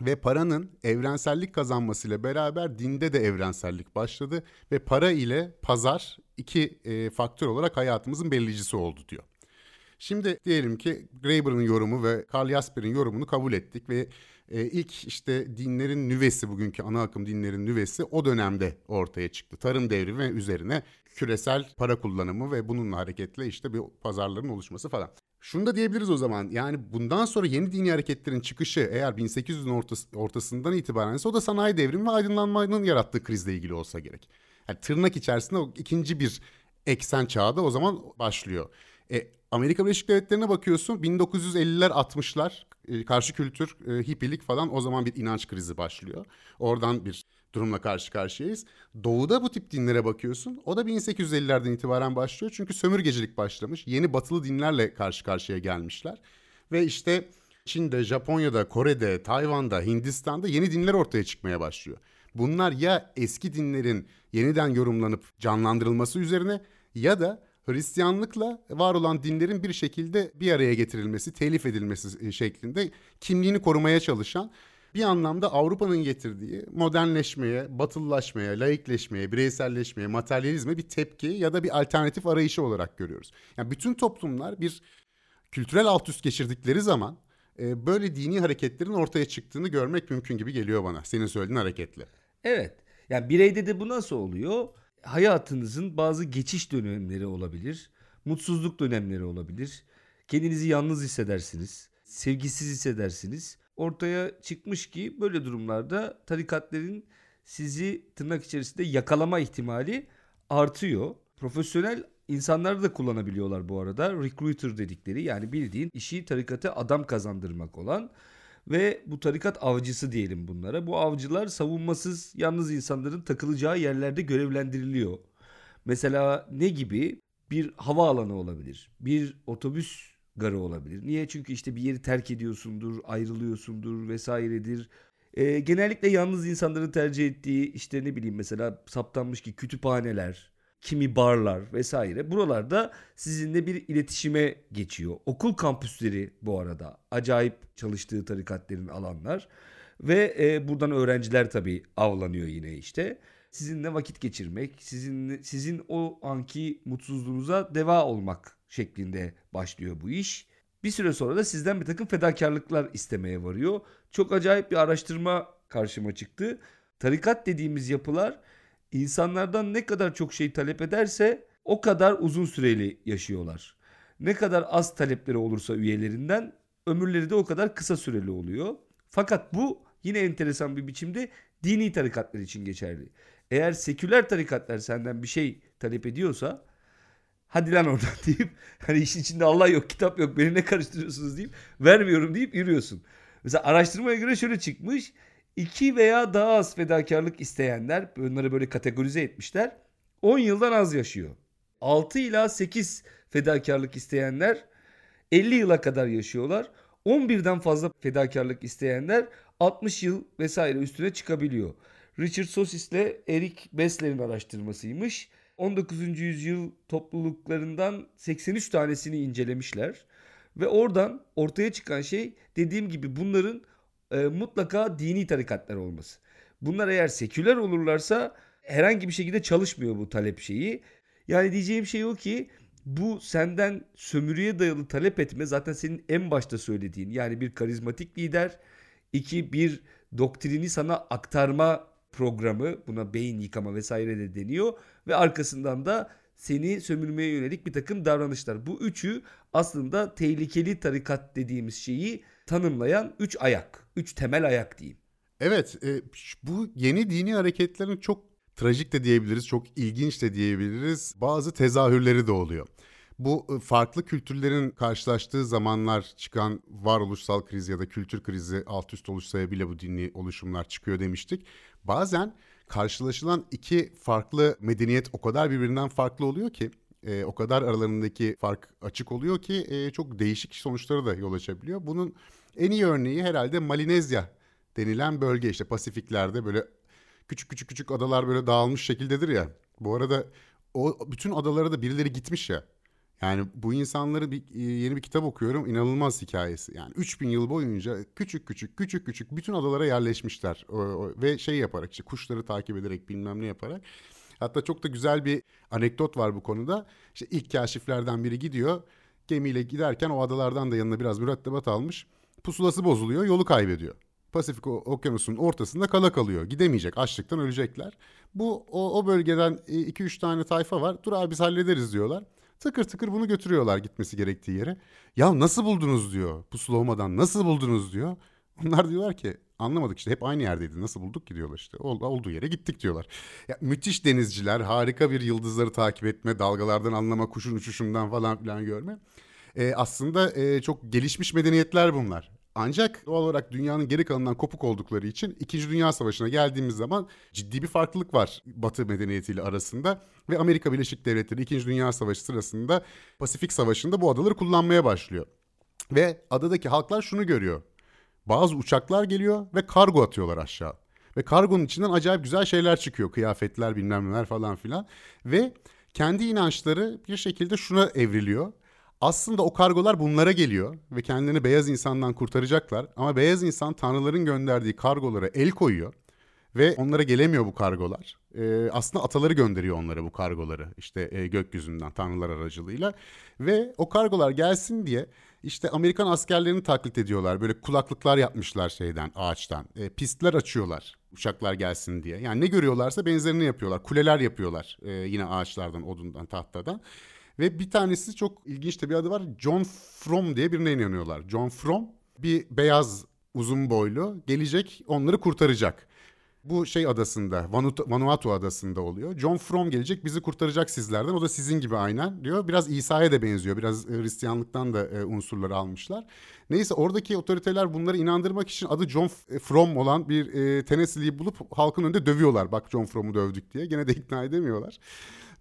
Ve paranın evrensellik kazanmasıyla beraber dinde de evrensellik başladı ve para ile pazar iki e, faktör olarak hayatımızın belirleyicisi oldu diyor. Şimdi diyelim ki Graeber'ın yorumu ve Karl Jasper'in yorumunu kabul ettik ve e, ilk işte dinlerin nüvesi bugünkü ana akım dinlerin nüvesi o dönemde ortaya çıktı. Tarım devrimi üzerine küresel para kullanımı ve bununla hareketle işte bir pazarların oluşması falan. Şunu da diyebiliriz o zaman. Yani bundan sonra yeni dini hareketlerin çıkışı eğer 1800'ün ortası, ortasından itibaren ise o da sanayi devrimi ve aydınlanmanın yarattığı krizle ilgili olsa gerek. Yani tırnak içerisinde o ikinci bir eksen çağda o zaman başlıyor. E, Amerika Birleşik Devletleri'ne bakıyorsun 1950'ler 60'lar e, karşı kültür, e, hippilik falan o zaman bir inanç krizi başlıyor. Oradan bir durumla karşı karşıyayız. Doğuda bu tip dinlere bakıyorsun. O da 1850'lerden itibaren başlıyor. Çünkü sömürgecilik başlamış. Yeni batılı dinlerle karşı karşıya gelmişler. Ve işte Çin'de, Japonya'da, Kore'de, Tayvan'da, Hindistan'da yeni dinler ortaya çıkmaya başlıyor. Bunlar ya eski dinlerin yeniden yorumlanıp canlandırılması üzerine ya da Hristiyanlıkla var olan dinlerin bir şekilde bir araya getirilmesi, telif edilmesi şeklinde kimliğini korumaya çalışan bir anlamda Avrupa'nın getirdiği modernleşmeye, batılılaşmaya, laikleşmeye, bireyselleşmeye, materyalizme bir tepki ya da bir alternatif arayışı olarak görüyoruz. Yani bütün toplumlar bir kültürel alt üst geçirdikleri zaman e, böyle dini hareketlerin ortaya çıktığını görmek mümkün gibi geliyor bana senin söylediğin hareketle. Evet. Yani bireyde de bu nasıl oluyor? Hayatınızın bazı geçiş dönemleri olabilir. Mutsuzluk dönemleri olabilir. Kendinizi yalnız hissedersiniz. Sevgisiz hissedersiniz ortaya çıkmış ki böyle durumlarda tarikatların sizi tırnak içerisinde yakalama ihtimali artıyor. Profesyonel insanları da kullanabiliyorlar bu arada. Recruiter dedikleri yani bildiğin işi tarikata adam kazandırmak olan ve bu tarikat avcısı diyelim bunlara. Bu avcılar savunmasız yalnız insanların takılacağı yerlerde görevlendiriliyor. Mesela ne gibi? Bir havaalanı olabilir. Bir otobüs garı olabilir. Niye? Çünkü işte bir yeri terk ediyorsundur, ayrılıyorsundur vesairedir. E, genellikle yalnız insanların tercih ettiği işte ne bileyim mesela saptanmış ki kütüphaneler, kimi barlar vesaire. Buralarda sizinle bir iletişime geçiyor. Okul kampüsleri bu arada acayip çalıştığı tarikatlerin alanlar. Ve e, buradan öğrenciler tabii avlanıyor yine işte. Sizinle vakit geçirmek, sizin sizin o anki mutsuzluğunuza deva olmak şeklinde başlıyor bu iş. Bir süre sonra da sizden bir takım fedakarlıklar istemeye varıyor. Çok acayip bir araştırma karşıma çıktı. Tarikat dediğimiz yapılar insanlardan ne kadar çok şey talep ederse o kadar uzun süreli yaşıyorlar. Ne kadar az talepleri olursa üyelerinden ömürleri de o kadar kısa süreli oluyor. Fakat bu yine enteresan bir biçimde dini tarikatlar için geçerli. Eğer seküler tarikatlar senden bir şey talep ediyorsa hadi lan oradan *laughs* deyip hani işin içinde Allah yok kitap yok beni ne karıştırıyorsunuz deyip vermiyorum deyip yürüyorsun. Mesela araştırmaya göre şöyle çıkmış. İki veya daha az fedakarlık isteyenler bunları böyle kategorize etmişler. 10 yıldan az yaşıyor. 6 ila 8 fedakarlık isteyenler 50 yıla kadar yaşıyorlar. 11'den fazla fedakarlık isteyenler 60 yıl vesaire üstüne çıkabiliyor. Richard Sosis ile Eric Bessler'in araştırmasıymış. 19. yüzyıl topluluklarından 83 tanesini incelemişler. Ve oradan ortaya çıkan şey dediğim gibi bunların e, mutlaka dini tarikatlar olması. Bunlar eğer seküler olurlarsa herhangi bir şekilde çalışmıyor bu talep şeyi. Yani diyeceğim şey o ki bu senden sömürüye dayalı talep etme zaten senin en başta söylediğin. Yani bir karizmatik lider, iki bir doktrini sana aktarma programı buna beyin yıkama vesaire de deniyor ve arkasından da seni sömürmeye yönelik bir takım davranışlar. Bu üçü aslında tehlikeli tarikat dediğimiz şeyi tanımlayan üç ayak, üç temel ayak diyeyim. Evet, e, bu yeni dini hareketlerin çok trajik de diyebiliriz, çok ilginç de diyebiliriz. Bazı tezahürleri de oluyor. Bu e, farklı kültürlerin karşılaştığı zamanlar çıkan varoluşsal kriz ya da kültür krizi alt üst oluşsa bile bu dinli oluşumlar çıkıyor demiştik. Bazen karşılaşılan iki farklı medeniyet o kadar birbirinden farklı oluyor ki e, o kadar aralarındaki fark açık oluyor ki e, çok değişik sonuçlara da yol açabiliyor. Bunun en iyi örneği herhalde Malinezya denilen bölge işte Pasifiklerde böyle küçük küçük küçük adalar böyle dağılmış şekildedir ya. Bu arada o bütün adalara da birileri gitmiş ya. Yani bu insanları bir, e, yeni bir kitap okuyorum. inanılmaz hikayesi. Yani 3000 yıl boyunca küçük küçük küçük küçük bütün adalara yerleşmişler. O, o, ve şey yaparak işte kuşları takip ederek bilmem ne yaparak. Hatta çok da güzel bir anekdot var bu konuda. İşte ilk kaşiflerden biri gidiyor. Gemiyle giderken o adalardan da yanına biraz mürettebat almış. Pusulası bozuluyor, yolu kaybediyor. Pasifik Okyanusu'nun ortasında kala kalıyor. Gidemeyecek, açlıktan ölecekler. Bu o, o bölgeden 2-3 tane tayfa var. Dur abi biz hallederiz diyorlar. Tıkır tıkır bunu götürüyorlar gitmesi gerektiği yere. Ya nasıl buldunuz diyor. Pusula olmadan nasıl buldunuz diyor. Onlar diyorlar ki anlamadık işte hep aynı yerdeydi nasıl bulduk ki diyorlar işte Ol, olduğu yere gittik diyorlar. Ya, müthiş denizciler harika bir yıldızları takip etme dalgalardan anlama kuşun uçuşundan falan filan görme. Ee, aslında e, çok gelişmiş medeniyetler bunlar. Ancak doğal olarak dünyanın geri kalanından kopuk oldukları için İkinci Dünya Savaşı'na geldiğimiz zaman ciddi bir farklılık var Batı medeniyetiyle arasında. Ve Amerika Birleşik Devletleri İkinci Dünya Savaşı sırasında Pasifik Savaşı'nda bu adaları kullanmaya başlıyor. Ve adadaki halklar şunu görüyor. Bazı uçaklar geliyor ve kargo atıyorlar aşağı. Ve kargonun içinden acayip güzel şeyler çıkıyor. Kıyafetler bilmem neler falan filan. Ve kendi inançları bir şekilde şuna evriliyor. Aslında o kargolar bunlara geliyor ve kendilerini beyaz insandan kurtaracaklar. Ama beyaz insan tanrıların gönderdiği kargolara el koyuyor ve onlara gelemiyor bu kargolar. Ee, aslında ataları gönderiyor onlara bu kargoları işte e, gökyüzünden tanrılar aracılığıyla ve o kargolar gelsin diye işte Amerikan askerlerini taklit ediyorlar. Böyle kulaklıklar yapmışlar şeyden ağaçtan. E, pistler açıyorlar uçaklar gelsin diye. Yani ne görüyorlarsa benzerini yapıyorlar. Kuleler yapıyorlar e, yine ağaçlardan, odundan, tahtadan. Ve bir tanesi çok ilginç de bir adı var. John From diye birine inanıyorlar. John From bir beyaz uzun boylu gelecek onları kurtaracak. Bu şey adasında Vanuatu, adasında oluyor. John From gelecek bizi kurtaracak sizlerden. O da sizin gibi aynen diyor. Biraz İsa'ya da benziyor. Biraz Hristiyanlıktan da e, unsurları almışlar. Neyse oradaki otoriteler bunları inandırmak için adı John From olan bir e, bulup halkın önünde dövüyorlar. Bak John From'u dövdük diye. Gene de ikna edemiyorlar.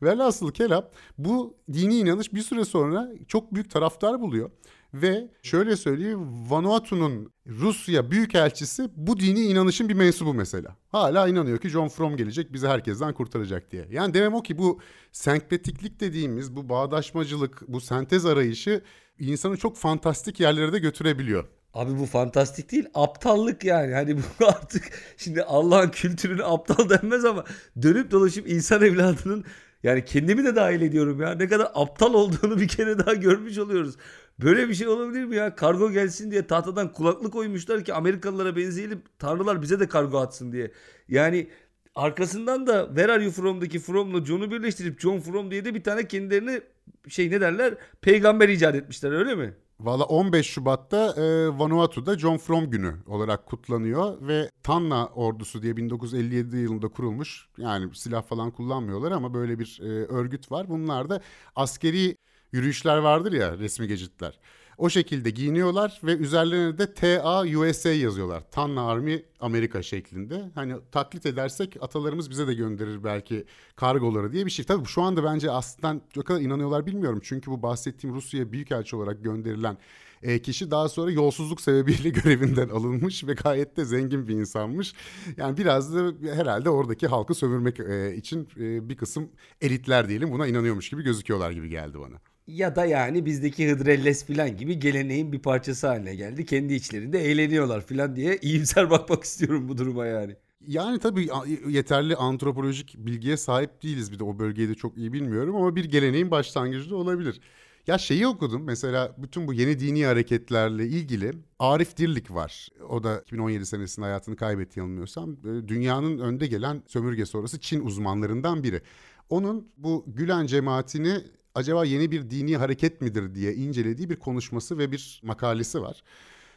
Velhasıl kelam bu dini inanış bir süre sonra çok büyük taraftar buluyor. Ve şöyle söyleyeyim Vanuatu'nun Rusya Büyükelçisi bu dini inanışın bir mensubu mesela. Hala inanıyor ki John From gelecek bizi herkesten kurtaracak diye. Yani demem o ki bu senkretiklik dediğimiz bu bağdaşmacılık, bu sentez arayışı insanı çok fantastik yerlere de götürebiliyor. Abi bu fantastik değil aptallık yani. Hani bu *laughs* artık şimdi Allah'ın kültürünü aptal denmez ama dönüp dolaşıp insan evladının yani kendimi de dahil ediyorum ya. Ne kadar aptal olduğunu bir kere daha görmüş oluyoruz. Böyle bir şey olabilir mi ya? Kargo gelsin diye tahtadan kulaklık koymuşlar ki Amerikalılara benzeyelim. Tanrılar bize de kargo atsın diye. Yani arkasından da Where Are You From'daki From'la John'u birleştirip John From diye de bir tane kendilerini şey ne derler peygamber icat etmişler öyle mi? Valla 15 Şubat'ta e, Vanuatu'da John From günü olarak kutlanıyor ve Tanna ordusu diye 1957 yılında kurulmuş yani silah falan kullanmıyorlar ama böyle bir e, örgüt var. Bunlar da askeri yürüyüşler vardır ya resmi gecitler. O şekilde giyiniyorlar ve üzerlerine de TA USA yazıyorlar. Tanna Army Amerika şeklinde. Hani taklit edersek atalarımız bize de gönderir belki kargoları diye bir şey. Tabii şu anda bence aslında ne kadar inanıyorlar bilmiyorum. Çünkü bu bahsettiğim Rusya'ya büyükelçi olarak gönderilen e, kişi daha sonra yolsuzluk sebebiyle *laughs* görevinden alınmış ve gayet de zengin bir insanmış. Yani biraz da herhalde oradaki halkı sömürmek e, için e, bir kısım elitler diyelim buna inanıyormuş gibi gözüküyorlar gibi geldi bana. Ya da yani bizdeki Hıdrellez falan gibi geleneğin bir parçası haline geldi. Kendi içlerinde eğleniyorlar falan diye *laughs* iyimser bakmak istiyorum bu duruma yani. Yani tabii yeterli antropolojik bilgiye sahip değiliz bir de o bölgeyi de çok iyi bilmiyorum ama bir geleneğin başlangıcı da olabilir. Ya şeyi okudum mesela bütün bu yeni dini hareketlerle ilgili Arif Dirlik var. O da 2017 senesinde hayatını kaybetti yanılmıyorsam. Dünyanın önde gelen sömürge sonrası Çin uzmanlarından biri. Onun bu Gülen cemaatini acaba yeni bir dini hareket midir diye incelediği bir konuşması ve bir makalesi var.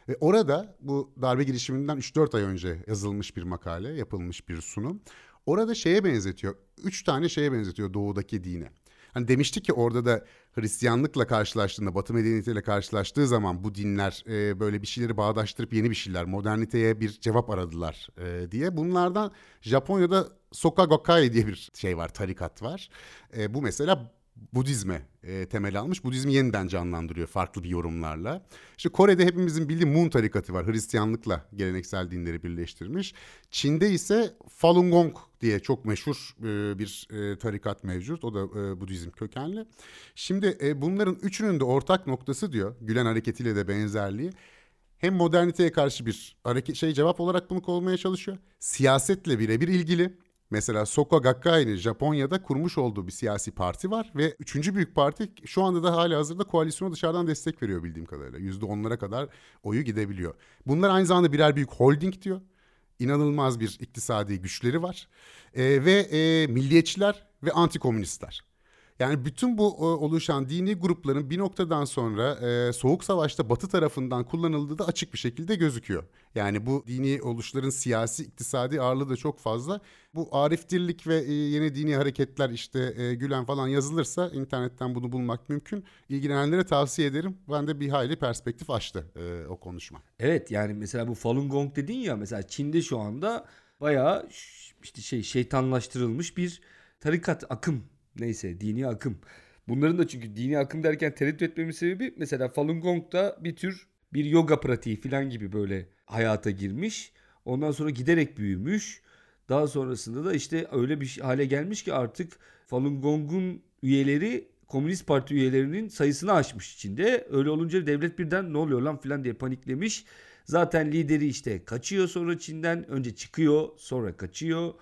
Ve orada bu darbe girişiminden 3-4 ay önce yazılmış bir makale, yapılmış bir sunum. Orada şeye benzetiyor, üç tane şeye benzetiyor doğudaki dine. Hani demiştik ki orada da Hristiyanlıkla karşılaştığında, Batı medeniyetiyle karşılaştığı zaman bu dinler e, böyle bir şeyleri bağdaştırıp yeni bir şeyler, moderniteye bir cevap aradılar e, diye. Bunlardan Japonya'da Soka Gakkai diye bir şey var, tarikat var. E, bu mesela Budizme e, temel almış. Budizmi yeniden canlandırıyor farklı bir yorumlarla. İşte Kore'de hepimizin bildiği Moon tarikatı var. Hristiyanlıkla geleneksel dinleri birleştirmiş. Çin'de ise Falun Gong diye çok meşhur e, bir e, tarikat mevcut. O da e, Budizm kökenli. Şimdi e, bunların üçünün de ortak noktası diyor. Gülen hareketiyle de benzerliği hem moderniteye karşı bir hareket şey cevap olarak bunu olmaya çalışıyor. Siyasetle birebir ilgili. Mesela Soka Gakkai'nin Japonya'da kurmuş olduğu bir siyasi parti var ve üçüncü büyük parti şu anda da hala hazırda koalisyona dışarıdan destek veriyor bildiğim kadarıyla. Yüzde onlara kadar oyu gidebiliyor. Bunlar aynı zamanda birer büyük holding diyor. İnanılmaz bir iktisadi güçleri var. E, ve e, milliyetçiler ve antikomünistler. Yani bütün bu oluşan dini grupların bir noktadan sonra e, Soğuk Savaş'ta Batı tarafından kullanıldığı da açık bir şekilde gözüküyor. Yani bu dini oluşların siyasi, iktisadi ağırlığı da çok fazla. Bu Arif Dirlik ve e, yeni dini hareketler işte e, Gülen falan yazılırsa internetten bunu bulmak mümkün. İlgilenenlere tavsiye ederim. Ben de bir hayli perspektif açtı e, o konuşma. Evet yani mesela bu Falun Gong dedin ya mesela Çin'de şu anda bayağı işte şey şeytanlaştırılmış bir tarikat akım neyse dini akım. Bunların da çünkü dini akım derken tereddüt etmemin sebebi mesela Falun Gong da bir tür bir yoga pratiği falan gibi böyle hayata girmiş. Ondan sonra giderek büyümüş. Daha sonrasında da işte öyle bir hale gelmiş ki artık Falun Gong'un üyeleri Komünist Parti üyelerinin sayısını aşmış içinde. Öyle olunca devlet birden ne oluyor lan filan diye paniklemiş. Zaten lideri işte kaçıyor sonra Çin'den. Önce çıkıyor sonra kaçıyor.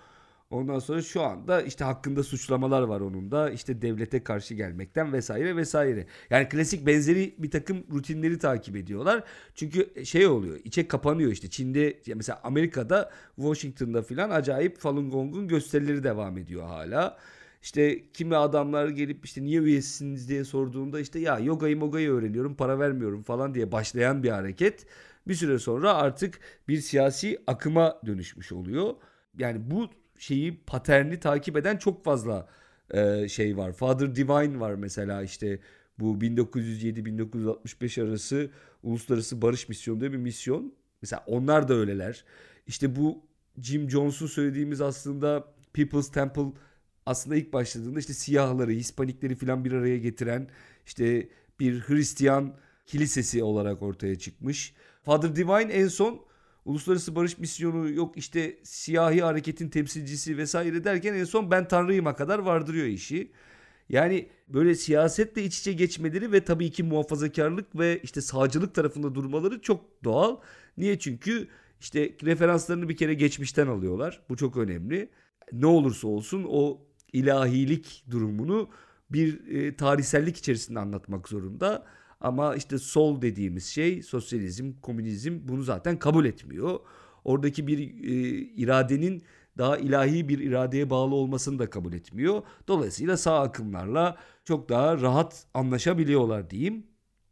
Ondan sonra şu anda işte hakkında suçlamalar var onun da işte devlete karşı gelmekten vesaire vesaire. Yani klasik benzeri bir takım rutinleri takip ediyorlar. Çünkü şey oluyor içe kapanıyor işte Çin'de mesela Amerika'da Washington'da filan acayip Falun Gong'un gösterileri devam ediyor hala. İşte kimi adamlar gelip işte niye üyesiniz diye sorduğunda işte ya yogayı mogayı öğreniyorum para vermiyorum falan diye başlayan bir hareket bir süre sonra artık bir siyasi akıma dönüşmüş oluyor. Yani bu şeyi paterni takip eden çok fazla e, şey var. Father Divine var mesela işte bu 1907-1965 arası Uluslararası Barış Misyonu diye bir misyon. Mesela onlar da öyleler. İşte bu Jim Jones'un söylediğimiz aslında People's Temple aslında ilk başladığında işte siyahları, Hispanikleri falan bir araya getiren işte bir Hristiyan kilisesi olarak ortaya çıkmış. Father Divine en son Uluslararası Barış Misyonu yok işte siyahi hareketin temsilcisi vesaire derken en son ben tanrıyıma kadar vardırıyor işi. Yani böyle siyasetle iç içe geçmeleri ve tabii ki muhafazakarlık ve işte sağcılık tarafında durmaları çok doğal. Niye? Çünkü işte referanslarını bir kere geçmişten alıyorlar. Bu çok önemli. Ne olursa olsun o ilahilik durumunu bir e, tarihsellik içerisinde anlatmak zorunda. Ama işte sol dediğimiz şey sosyalizm, komünizm bunu zaten kabul etmiyor. Oradaki bir e, iradenin daha ilahi bir iradeye bağlı olmasını da kabul etmiyor. Dolayısıyla sağ akımlarla çok daha rahat anlaşabiliyorlar diyeyim.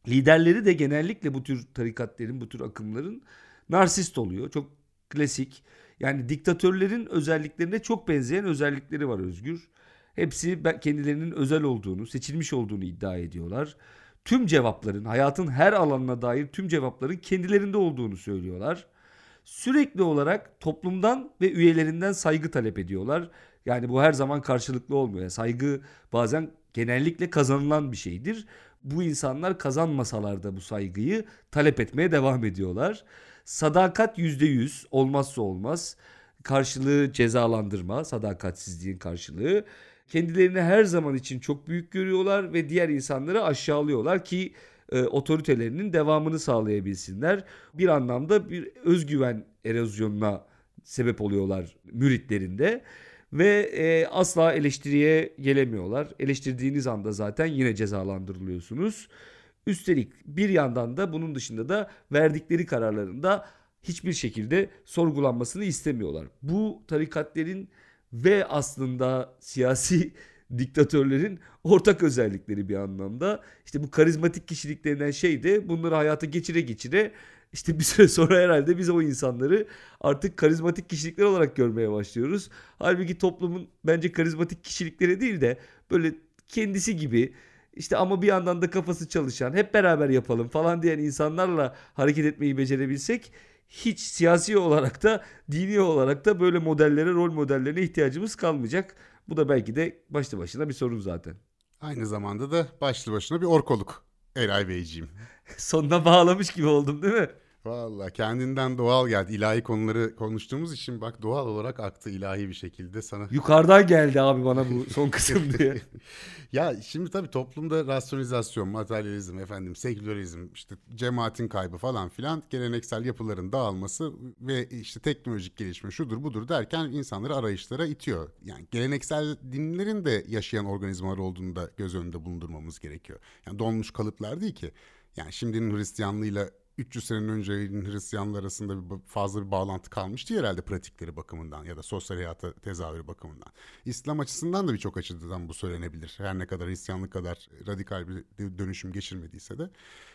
Liderleri de genellikle bu tür tarikatlerin, bu tür akımların narsist oluyor. Çok klasik. Yani diktatörlerin özelliklerine çok benzeyen özellikleri var Özgür. Hepsi kendilerinin özel olduğunu, seçilmiş olduğunu iddia ediyorlar tüm cevapların, hayatın her alanına dair tüm cevapların kendilerinde olduğunu söylüyorlar. Sürekli olarak toplumdan ve üyelerinden saygı talep ediyorlar. Yani bu her zaman karşılıklı olmuyor. Yani saygı bazen genellikle kazanılan bir şeydir. Bu insanlar kazanmasalar da bu saygıyı talep etmeye devam ediyorlar. Sadakat yüzde yüz olmazsa olmaz. Karşılığı cezalandırma, sadakatsizliğin karşılığı kendilerini her zaman için çok büyük görüyorlar ve diğer insanları aşağılıyorlar ki e, otoritelerinin devamını sağlayabilsinler. Bir anlamda bir özgüven erozyonuna sebep oluyorlar müritlerinde ve e, asla eleştiriye gelemiyorlar. Eleştirdiğiniz anda zaten yine cezalandırılıyorsunuz. Üstelik bir yandan da bunun dışında da verdikleri kararlarında hiçbir şekilde sorgulanmasını istemiyorlar. Bu tarikatlerin ve aslında siyasi *laughs* diktatörlerin ortak özellikleri bir anlamda. İşte bu karizmatik kişilik denen şey de bunları hayata geçire geçire işte bir süre sonra herhalde biz o insanları artık karizmatik kişilikler olarak görmeye başlıyoruz. Halbuki toplumun bence karizmatik kişilikleri değil de böyle kendisi gibi işte ama bir yandan da kafası çalışan hep beraber yapalım falan diyen insanlarla hareket etmeyi becerebilsek hiç siyasi olarak da dini olarak da böyle modellere, rol modellerine ihtiyacımız kalmayacak. Bu da belki de başlı başına bir sorun zaten. Aynı zamanda da başlı başına bir orkoluk. Eray Beyciğim. *laughs* Sonuna bağlamış gibi oldum değil mi? Valla kendinden doğal geldi. İlahi konuları konuştuğumuz için bak doğal olarak aktı ilahi bir şekilde sana. Yukarıdan geldi abi bana bu *laughs* son kısım diye. *laughs* ya şimdi tabii toplumda rasyonizasyon, materyalizm, efendim sekülerizm, işte cemaatin kaybı falan filan geleneksel yapıların dağılması ve işte teknolojik gelişme şudur budur derken insanları arayışlara itiyor. Yani geleneksel dinlerin de yaşayan organizmalar olduğunu da göz önünde bulundurmamız gerekiyor. Yani donmuş kalıplar değil ki. Yani şimdinin Hristiyanlığıyla 300 senenin önce Hristiyanlar arasında bir, fazla bir bağlantı kalmıştı herhalde pratikleri bakımından ya da sosyal hayata tezahürü bakımından. İslam açısından da birçok açıdan bu söylenebilir. Her ne kadar Hristiyanlık kadar radikal bir dönüşüm geçirmediyse de.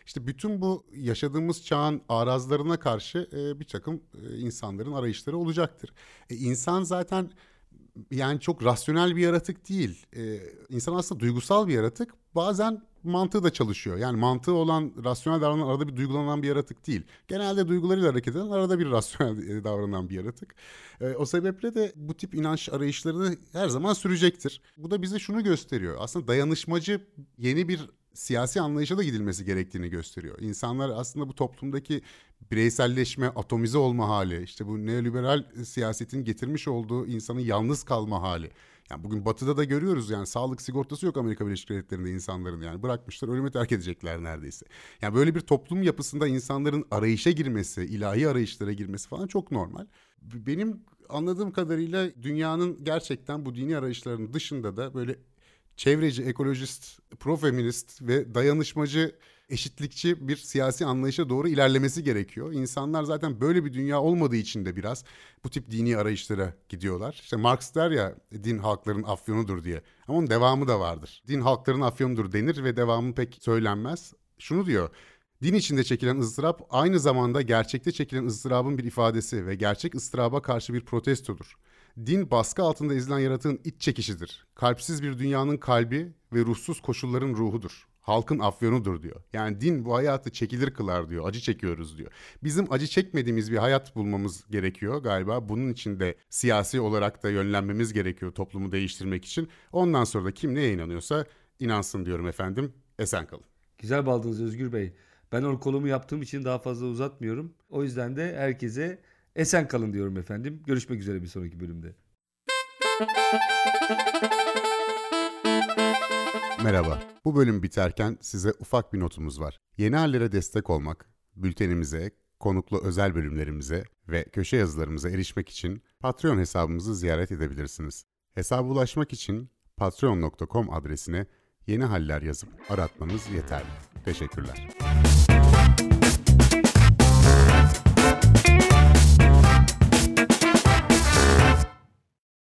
İşte bütün bu yaşadığımız çağın arazlarına karşı e, bir takım e, insanların arayışları olacaktır. E, insan zaten yani çok rasyonel bir yaratık değil. Ee, insan aslında duygusal bir yaratık. Bazen mantığı da çalışıyor. Yani mantığı olan, rasyonel davranan, arada bir duygulanan bir yaratık değil. Genelde duygularıyla hareket eden, arada bir *laughs* rasyonel davranan bir yaratık. Ee, o sebeple de bu tip inanç arayışları her zaman sürecektir. Bu da bize şunu gösteriyor. Aslında dayanışmacı yeni bir siyasi anlayışa da gidilmesi gerektiğini gösteriyor. İnsanlar aslında bu toplumdaki bireyselleşme, atomize olma hali, işte bu neoliberal siyasetin getirmiş olduğu insanın yalnız kalma hali. Yani bugün batıda da görüyoruz yani sağlık sigortası yok Amerika Birleşik Devletleri'nde insanların yani bırakmışlar ölüme terk edecekler neredeyse. Yani böyle bir toplum yapısında insanların arayışa girmesi, ilahi arayışlara girmesi falan çok normal. Benim anladığım kadarıyla dünyanın gerçekten bu dini arayışlarının dışında da böyle çevreci, ekolojist, profeminist ve dayanışmacı eşitlikçi bir siyasi anlayışa doğru ilerlemesi gerekiyor. İnsanlar zaten böyle bir dünya olmadığı için de biraz bu tip dini arayışlara gidiyorlar. İşte Marx der ya din halkların afyonudur diye. Ama onun devamı da vardır. Din halkların afyonudur denir ve devamı pek söylenmez. Şunu diyor. Din içinde çekilen ızdırap aynı zamanda gerçekte çekilen ızdırabın bir ifadesi ve gerçek ızdıraba karşı bir protestodur. Din baskı altında ezilen yaratığın iç çekişidir. Kalpsiz bir dünyanın kalbi ve ruhsuz koşulların ruhudur. Halkın afyonudur diyor. Yani din bu hayatı çekilir kılar diyor. Acı çekiyoruz diyor. Bizim acı çekmediğimiz bir hayat bulmamız gerekiyor galiba. Bunun için de siyasi olarak da yönlenmemiz gerekiyor toplumu değiştirmek için. Ondan sonra da kim neye inanıyorsa inansın diyorum efendim. Esen kalın. Güzel baldınız Özgür Bey. Ben o kolumu yaptığım için daha fazla uzatmıyorum. O yüzden de herkese esen kalın diyorum efendim. Görüşmek üzere bir sonraki bölümde. Merhaba. Bu bölüm biterken size ufak bir notumuz var. Yeni hallere destek olmak, bültenimize, konuklu özel bölümlerimize ve köşe yazılarımıza erişmek için Patreon hesabımızı ziyaret edebilirsiniz. Hesaba ulaşmak için patreon.com adresine yeni haller yazıp aratmanız yeterli. Teşekkürler.